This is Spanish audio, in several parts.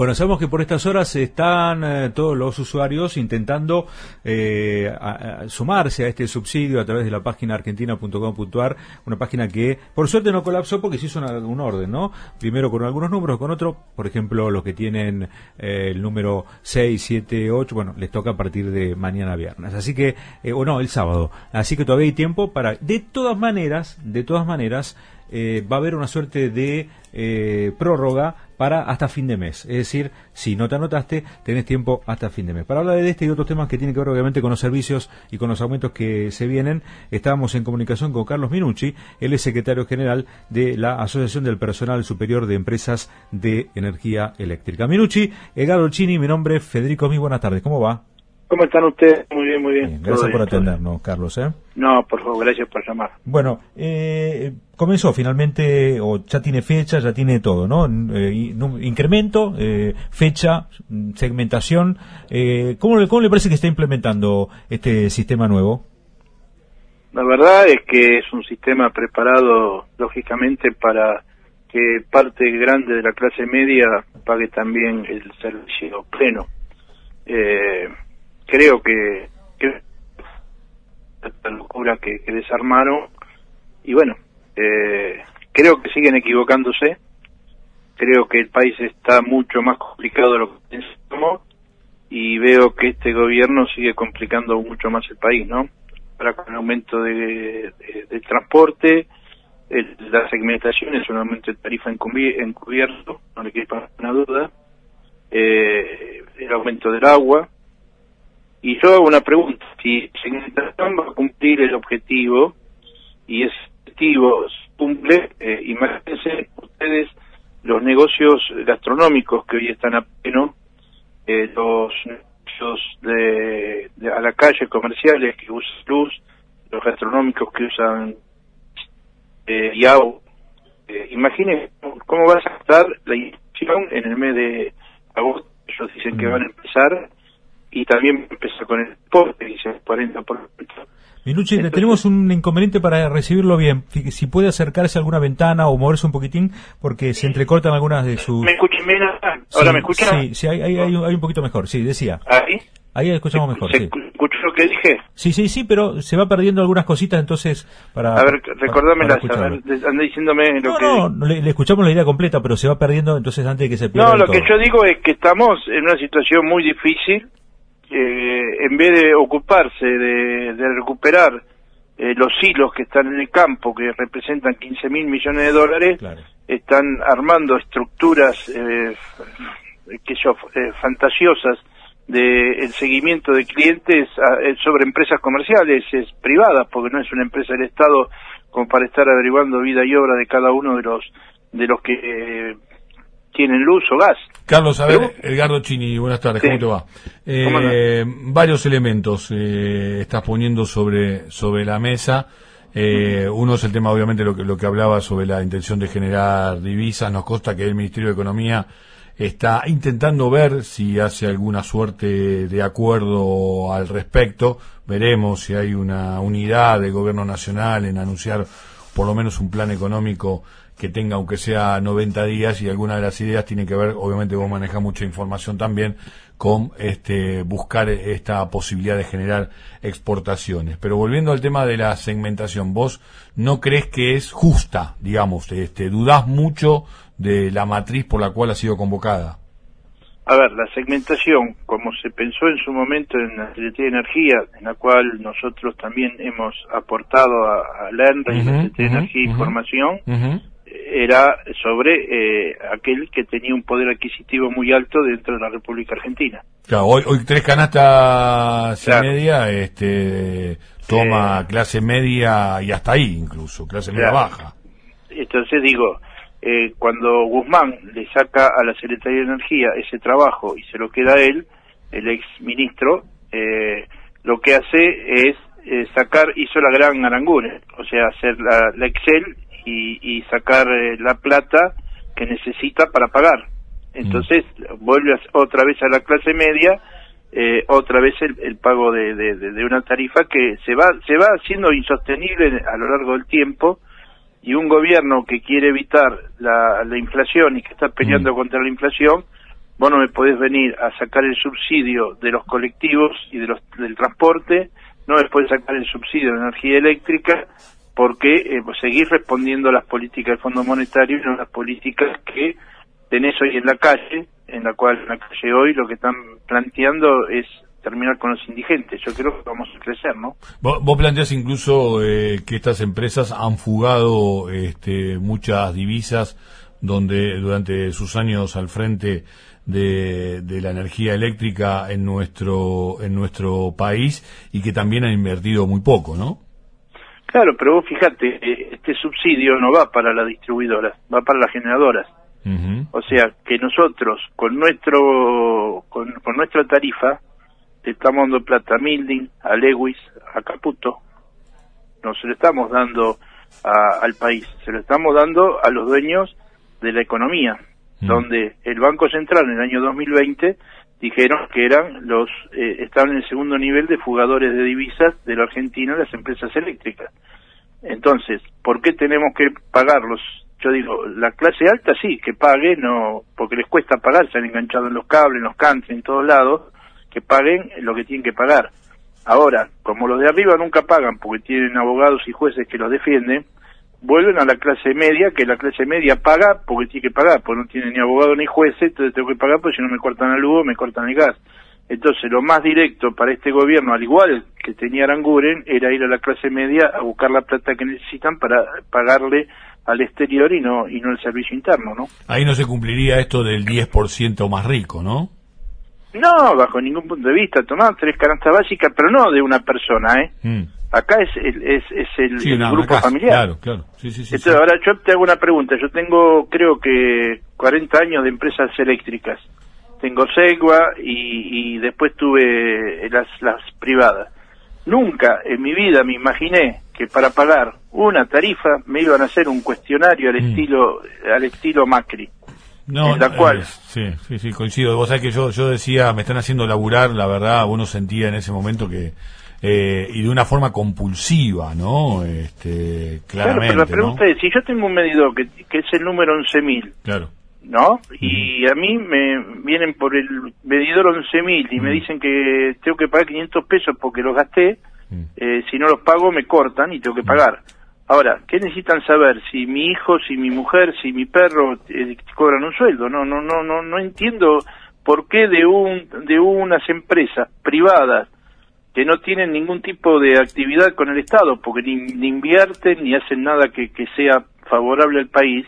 Bueno, sabemos que por estas horas están eh, todos los usuarios intentando eh, sumarse a este subsidio a través de la página argentina.com.ar, una página que por suerte no colapsó porque se hizo un orden, ¿no? Primero con algunos números, con otros, por ejemplo, los que tienen eh, el número 6, 7, 8, bueno, les toca a partir de mañana viernes. Así que, o no, el sábado. Así que todavía hay tiempo para, de todas maneras, de todas maneras, va a haber una suerte de prórroga para hasta fin de mes. Es decir, si no te anotaste, tenés tiempo hasta fin de mes. Para hablar de este y otros temas que tienen que ver obviamente con los servicios y con los aumentos que se vienen, estábamos en comunicación con Carlos Minucci, él es secretario general de la Asociación del Personal Superior de Empresas de Energía Eléctrica. Minucci, Edgardo Chini, mi nombre es Federico Mi, buenas tardes, ¿cómo va? ¿Cómo están ustedes? Muy bien, muy bien. gracias por atendernos, Carlos. ¿eh? No, por favor, gracias por llamar. Bueno, eh, comenzó finalmente, o ya tiene fecha, ya tiene todo, ¿no? Eh, incremento, eh, fecha, segmentación. Eh, ¿cómo, ¿Cómo le parece que está implementando este sistema nuevo? La verdad es que es un sistema preparado, lógicamente, para que parte grande de la clase media pague también el servicio pleno. Eh, creo que, que esta locura que, desarmaron. Y bueno eh, creo que siguen equivocándose. Creo que el país está mucho más complicado de lo que pensamos. Y veo que este gobierno sigue complicando mucho más el país no para con el aumento de, del transporte la segmentación es un aumento de tarifa encubierto no le quepa una duda. Eh, el aumento del agua y yo hago una pregunta, si Segmentación va a cumplir el objetivo y ese objetivo cumple, eh, imagínense ustedes los negocios gastronómicos que hoy están a pleno, eh, los negocios de, a la calle comerciales que usan luz, los gastronómicos que usan eh, YAU. Eh, imaginen cómo va a estar la inflación en el mes de agosto. Ellos dicen que mm. van a empezar y también empezó con el deporte, dice el 40%. Minuchi, tenemos un inconveniente para recibirlo bien. Si puede acercarse a alguna ventana o moverse un poquitín, porque se entrecortan algunas de sus... ¿Me escuchan bien? ¿Ahora me escuchan? Sí, sí hay, hay, hay, un poquito mejor, sí, decía. ¿Ahí? Ahí escuchamos mejor, sí. ¿Escuchó lo que dije? Sí, sí, sí, pero se va perdiendo algunas cositas, entonces, para... A ver, recordámela, anda diciéndome lo no, que... No, no, le, escuchamos la idea completa, pero se va perdiendo, entonces antes de que se pierda No, lo que yo digo es que estamos en una situación muy difícil, eh, en vez de ocuparse de, recuperar eh, los hilos que están en el campo, que representan 15 mil millones de dólares, están armando estructuras eh, que son eh, fantasiosas del seguimiento de clientes sobre empresas comerciales, es privadas, porque no es una empresa del Estado como para estar averiguando vida y obra de cada uno de los de los que tienen luz o gas. Carlos, a ver, Edgardo Chini, buenas tardes, ¿cómo te va? Eh, varios elementos eh, estás poniendo sobre, sobre la mesa. Eh, uno es el tema, obviamente, lo que, lo que hablaba sobre la intención de generar divisas. Nos consta que el Ministerio de Economía está intentando ver si hace alguna suerte de acuerdo al respecto. Veremos si hay una unidad del Gobierno Nacional en anunciar por lo menos un plan económico que tenga aunque sea 90 días y alguna de las ideas tiene que ver, obviamente vos manejas mucha información también, con este, buscar esta posibilidad de generar exportaciones. Pero volviendo al tema de la segmentación, vos no crees que es justa, digamos, este, dudás mucho de la matriz por la cual ha sido convocada. A ver, la segmentación, como se pensó en su momento en la Secretaría de Energía, en la cual nosotros también hemos aportado a, la ENRA y la Secretaría de Energía Información, era sobre eh, aquel que tenía un poder adquisitivo muy alto dentro de la República Argentina. Claro, hoy, hoy tres canastas y media este, toma clase media y hasta ahí incluso, clase media baja. Entonces digo, eh, cuando Guzmán le saca a la Secretaría de Energía ese trabajo y se lo queda a él, el ex ministro, eh, lo que hace es sacar, hizo la gran arangune, o sea, hacer la Excel y, sacar eh, la plata que necesita para pagar. Entonces vuelve otra vez a la clase media, eh, otra vez el, pago de, de, una tarifa que se va se va haciendo insostenible a lo largo del tiempo y un gobierno que quiere evitar la, la inflación y que está peleando contra la inflación vos no me podés venir a sacar el subsidio de los colectivos y de los, del transporte, no me podés sacar el subsidio de energía eléctrica, porque eh, seguís respondiendo a las políticas del Fondo Monetario y no a las políticas que tenés hoy en la calle, en la cual en la calle hoy lo que están planteando es terminar con los indigentes. Yo creo que vamos a crecer, ¿no? Vos, vos planteás incluso eh, que estas empresas han fugado este, muchas divisas donde durante sus años al frente de, de, la energía eléctrica en nuestro en nuestro país y que también han invertido muy poco, ¿no? Claro, pero vos fíjate, este subsidio no va para las distribuidoras, va para las generadoras. O sea, que nosotros con nuestro con, con nuestra tarifa le estamos dando plata a Milding, a Lewis, a Caputo. No se lo estamos dando al país, se lo estamos dando a los dueños de la economía, mm. donde el Banco Central en el año 2020 dijeron que eran los eh, estaban en el segundo nivel de fugadores de divisas de la Argentina las empresas eléctricas. Entonces, ¿por qué tenemos que pagarlos? Yo digo, la clase alta sí, que pague, no, porque les cuesta pagar, se han enganchado en los cables, en los cantos, en todos lados, que paguen lo que tienen que pagar. Ahora, como los de arriba nunca pagan porque tienen abogados y jueces que los defienden, vuelven a la clase media, que la clase media paga porque tiene que pagar, porque no tiene ni abogado ni jueces, entonces tengo que pagar porque si no me cortan el luz me cortan el gas. Entonces, lo más directo para este gobierno, al igual que tenía Aranguren, era ir a la clase media a buscar la plata que necesitan para pagarle al exterior y no y no el servicio interno, ¿no? Ahí no se cumpliría esto del 10% más rico, ¿no? No, bajo ningún punto de vista. Tomar tres canastas básicas, pero no de una persona, ¿eh? Mm. Acá es el, es, es el, grupo familiar. Claro, claro. Sí, sí, Entonces, ahora yo te hago una pregunta. Yo tengo, creo que, 40 años de empresas eléctricas. Tengo Segua y, y después tuve las, las privadas. Nunca en mi vida me imaginé que para pagar una tarifa me iban a hacer un cuestionario al mm. estilo al estilo Macri. No, la cual. Eh, sí, sí, sí, coincido. Vos sabés que yo, yo decía, me están haciendo laburar, la verdad, uno sentía en ese momento que, eh, y de una forma compulsiva, ¿no? Este, claramente. pero la pregunta es, si yo tengo un medidor que, que es el número 11.000, claro. ¿no? Y a mí me vienen por el medidor 11.000 y me dicen que tengo que pagar 500 pesos porque los gasté, eh, si no los pago me cortan y tengo que pagar. Ahora, ¿qué necesitan saber? Si mi hijo, si mi mujer, si mi perro eh, cobran un sueldo. No, no, no, no, no entiendo por qué de un de unas empresas privadas que no tienen ningún tipo de actividad con el Estado, porque ni, invierten ni hacen nada que, que sea favorable al país,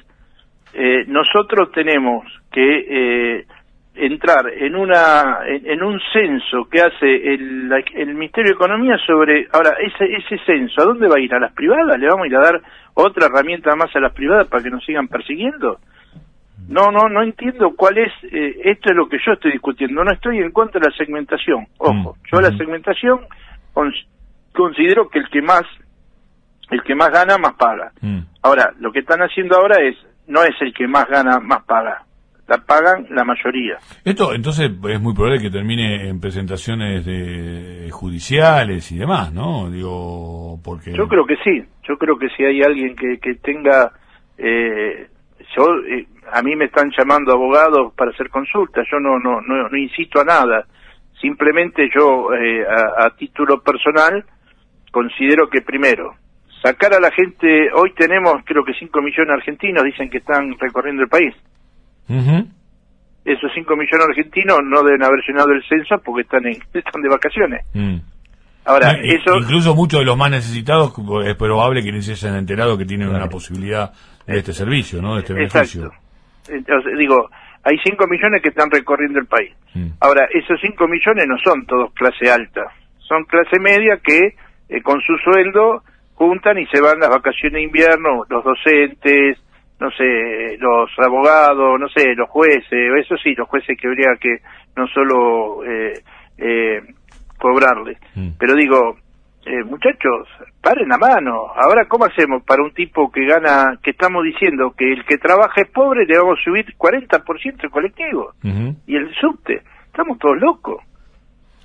eh, nosotros tenemos que eh, entrar en una en, un censo que hace el, el, Ministerio de Economía sobre ahora ese ese censo a dónde va a ir a las privadas le vamos a ir a dar otra herramienta más a las privadas para que nos sigan persiguiendo no no no entiendo cuál es eh, esto es lo que yo estoy discutiendo no estoy en contra de la segmentación ojo mm, yo la segmentación considero que el que más el que más gana más paga mm. ahora lo que están haciendo ahora es no es el que más gana más paga la pagan la mayoría. Esto entonces es muy probable que termine en presentaciones de judiciales y demás, ¿no? Digo, porque yo creo que sí, yo creo que si hay alguien que, que tenga, eh, yo eh, a mí me están llamando abogados para hacer consultas, yo no no no, no insisto a nada, simplemente yo eh, a, título personal considero que primero sacar a la gente, hoy tenemos creo que 5 millones de argentinos dicen que están recorriendo el país. Esos 5 millones argentinos no deben haber llenado el censo porque están, en, están de vacaciones. Mm. Ahora, eso... Incluso muchos de los más necesitados es probable que ni se hayan enterado que tienen una posibilidad de este servicio, ¿no? De este beneficio. Entonces, digo, hay 5 millones que están recorriendo el país. Mm. Ahora, esos 5 millones no son todos clase alta, son clase media que eh, con su sueldo juntan y se van las vacaciones de invierno, los docentes, no sé, los abogados, no sé, los jueces, eso sí, los jueces que habría que no solo eh, eh, cobrarles. Mm. Pero digo, eh, muchachos, paren la mano. Ahora, ¿cómo hacemos para un tipo que gana, que estamos diciendo que el que trabaja es pobre, le vamos a subir 40% el colectivo? Y el subte. Estamos todos locos.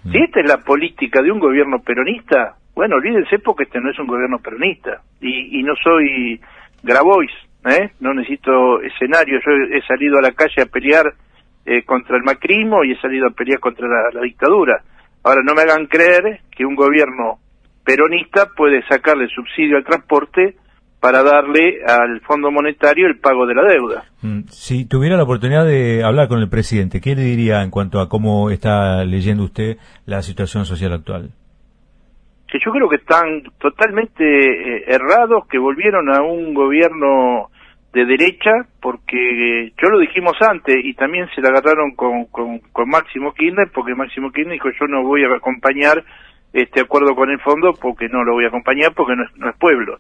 Mm. Si esta es la política de un gobierno peronista, bueno, olvídense porque este no es un gobierno peronista. Y, y no soy Grabois, ¿eh? no necesito escenario, yo he salido a la calle a pelear eh, contra el macrismo y he salido a pelear contra la, dictadura. Ahora, no me hagan creer que un gobierno peronista puede sacarle subsidio al transporte para darle al Fondo Monetario el pago de la deuda. Mm, si tuviera la oportunidad de hablar con el presidente, ¿qué le diría en cuanto a cómo está leyendo usted la situación social actual? Que yo creo que están totalmente eh, errados, que volvieron a un gobierno de derecha, porque yo lo dijimos antes y también se la agarraron con, con, Máximo Kirchner, porque Máximo Kirchner dijo yo no voy a acompañar este acuerdo con el fondo porque no lo voy a acompañar porque no es, pueblo.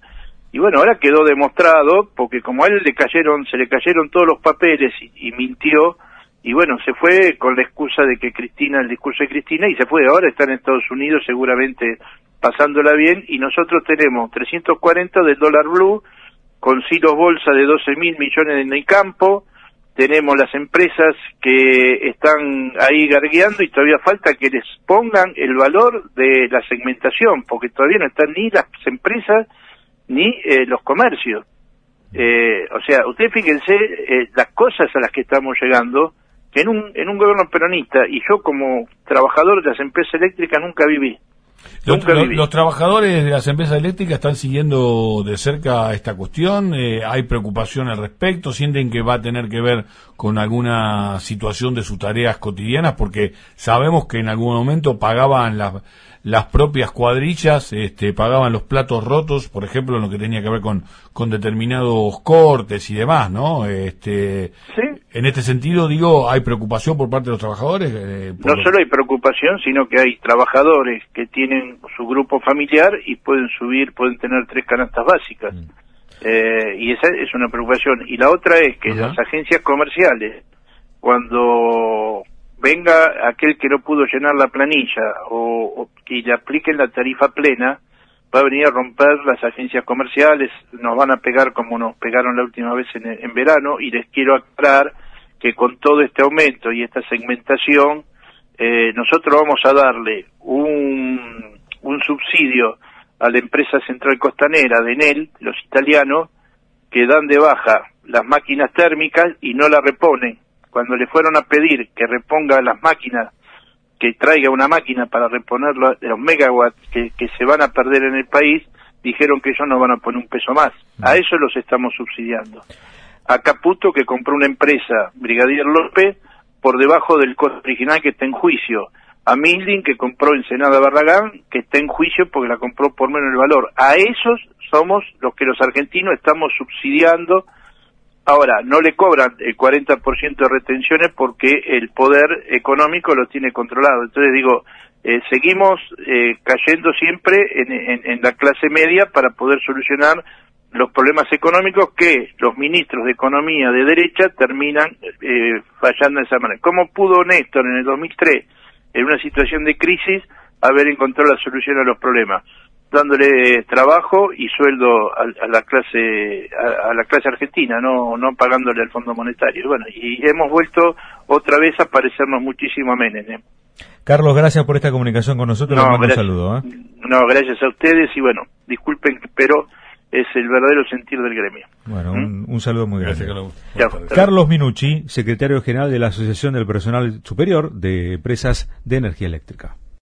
Y bueno, ahora quedó demostrado, porque como a él le cayeron, se le cayeron todos los papeles y, mintió, y bueno, se fue con la excusa de que Cristina, el discurso de Cristina, y se fue. Ahora está en Estados Unidos seguramente pasándola bien, y nosotros tenemos 340 del dólar blue, con silos bolsa de 12 mil millones en el campo, tenemos las empresas que están ahí gargueando y todavía falta que les pongan el valor de la segmentación, porque todavía no están ni las empresas ni eh, los comercios. Eh, o sea, ustedes fíjense eh, las cosas a las que estamos llegando, que en un, en un gobierno peronista, y yo como trabajador de las empresas eléctricas nunca viví. Los, trabajadores de las empresas eléctricas están siguiendo de cerca esta cuestión. Eh, ¿Hay preocupación al respecto? ¿Sienten que va a tener que ver con alguna situación de sus tareas cotidianas? Porque sabemos que en algún momento pagaban las, las propias cuadrillas, este, pagaban los platos rotos, por ejemplo, en lo que tenía que ver con, con determinados cortes y demás, ¿no? Este, sí. En este sentido, digo, ¿hay preocupación por parte de los trabajadores? Eh, no solo hay preocupación, sino que hay trabajadores que tienen su grupo familiar y pueden subir, pueden tener tres canastas básicas. Mm. Eh, y esa es una preocupación. Y la otra es que las agencias comerciales, cuando venga aquel que no pudo llenar la planilla o, que le apliquen la tarifa plena, va a venir a romper las agencias comerciales, nos van a pegar como nos pegaron la última vez en, verano y les quiero aclarar que con todo este aumento y esta segmentación, eh, nosotros vamos a darle un, un subsidio a la empresa central costanera de Enel, los italianos, que dan de baja las máquinas térmicas y no la reponen cuando le fueron a pedir que reponga las máquinas, que traiga una máquina para reponer los, los megawatts que, se van a perder en el país, dijeron que ellos no van a poner un peso más. A eso los estamos subsidiando. A Caputo, que compró una empresa, Brigadier López, por debajo del costo original que está en juicio. A Milding, que compró Ensenada Barragán, que está en juicio porque la compró por menos el valor. A esos somos los que los argentinos estamos subsidiando Ahora, no le cobran el 40% de retenciones porque el poder económico lo tiene controlado. Entonces digo, eh, seguimos eh, cayendo siempre en, la clase media para poder solucionar los problemas económicos que los ministros de economía de derecha terminan eh, fallando de esa manera. ¿Cómo pudo Néstor en el 2003, en una situación de crisis, haber encontrado la solución a los problemas? dándole trabajo y sueldo a, la clase a, la clase argentina, no no pagándole al Fondo Monetario. Bueno, y hemos vuelto otra vez a parecernos muchísimo a Menem. Carlos, gracias por esta comunicación con nosotros. No, un saludo. ¿eh? No, gracias a ustedes y bueno, disculpen, pero es el verdadero sentir del gremio. Bueno, un, ¿Mm? saludo muy grande. Carlos Minucci, secretario general de la Asociación del Personal Superior de Empresas de Energía Eléctrica.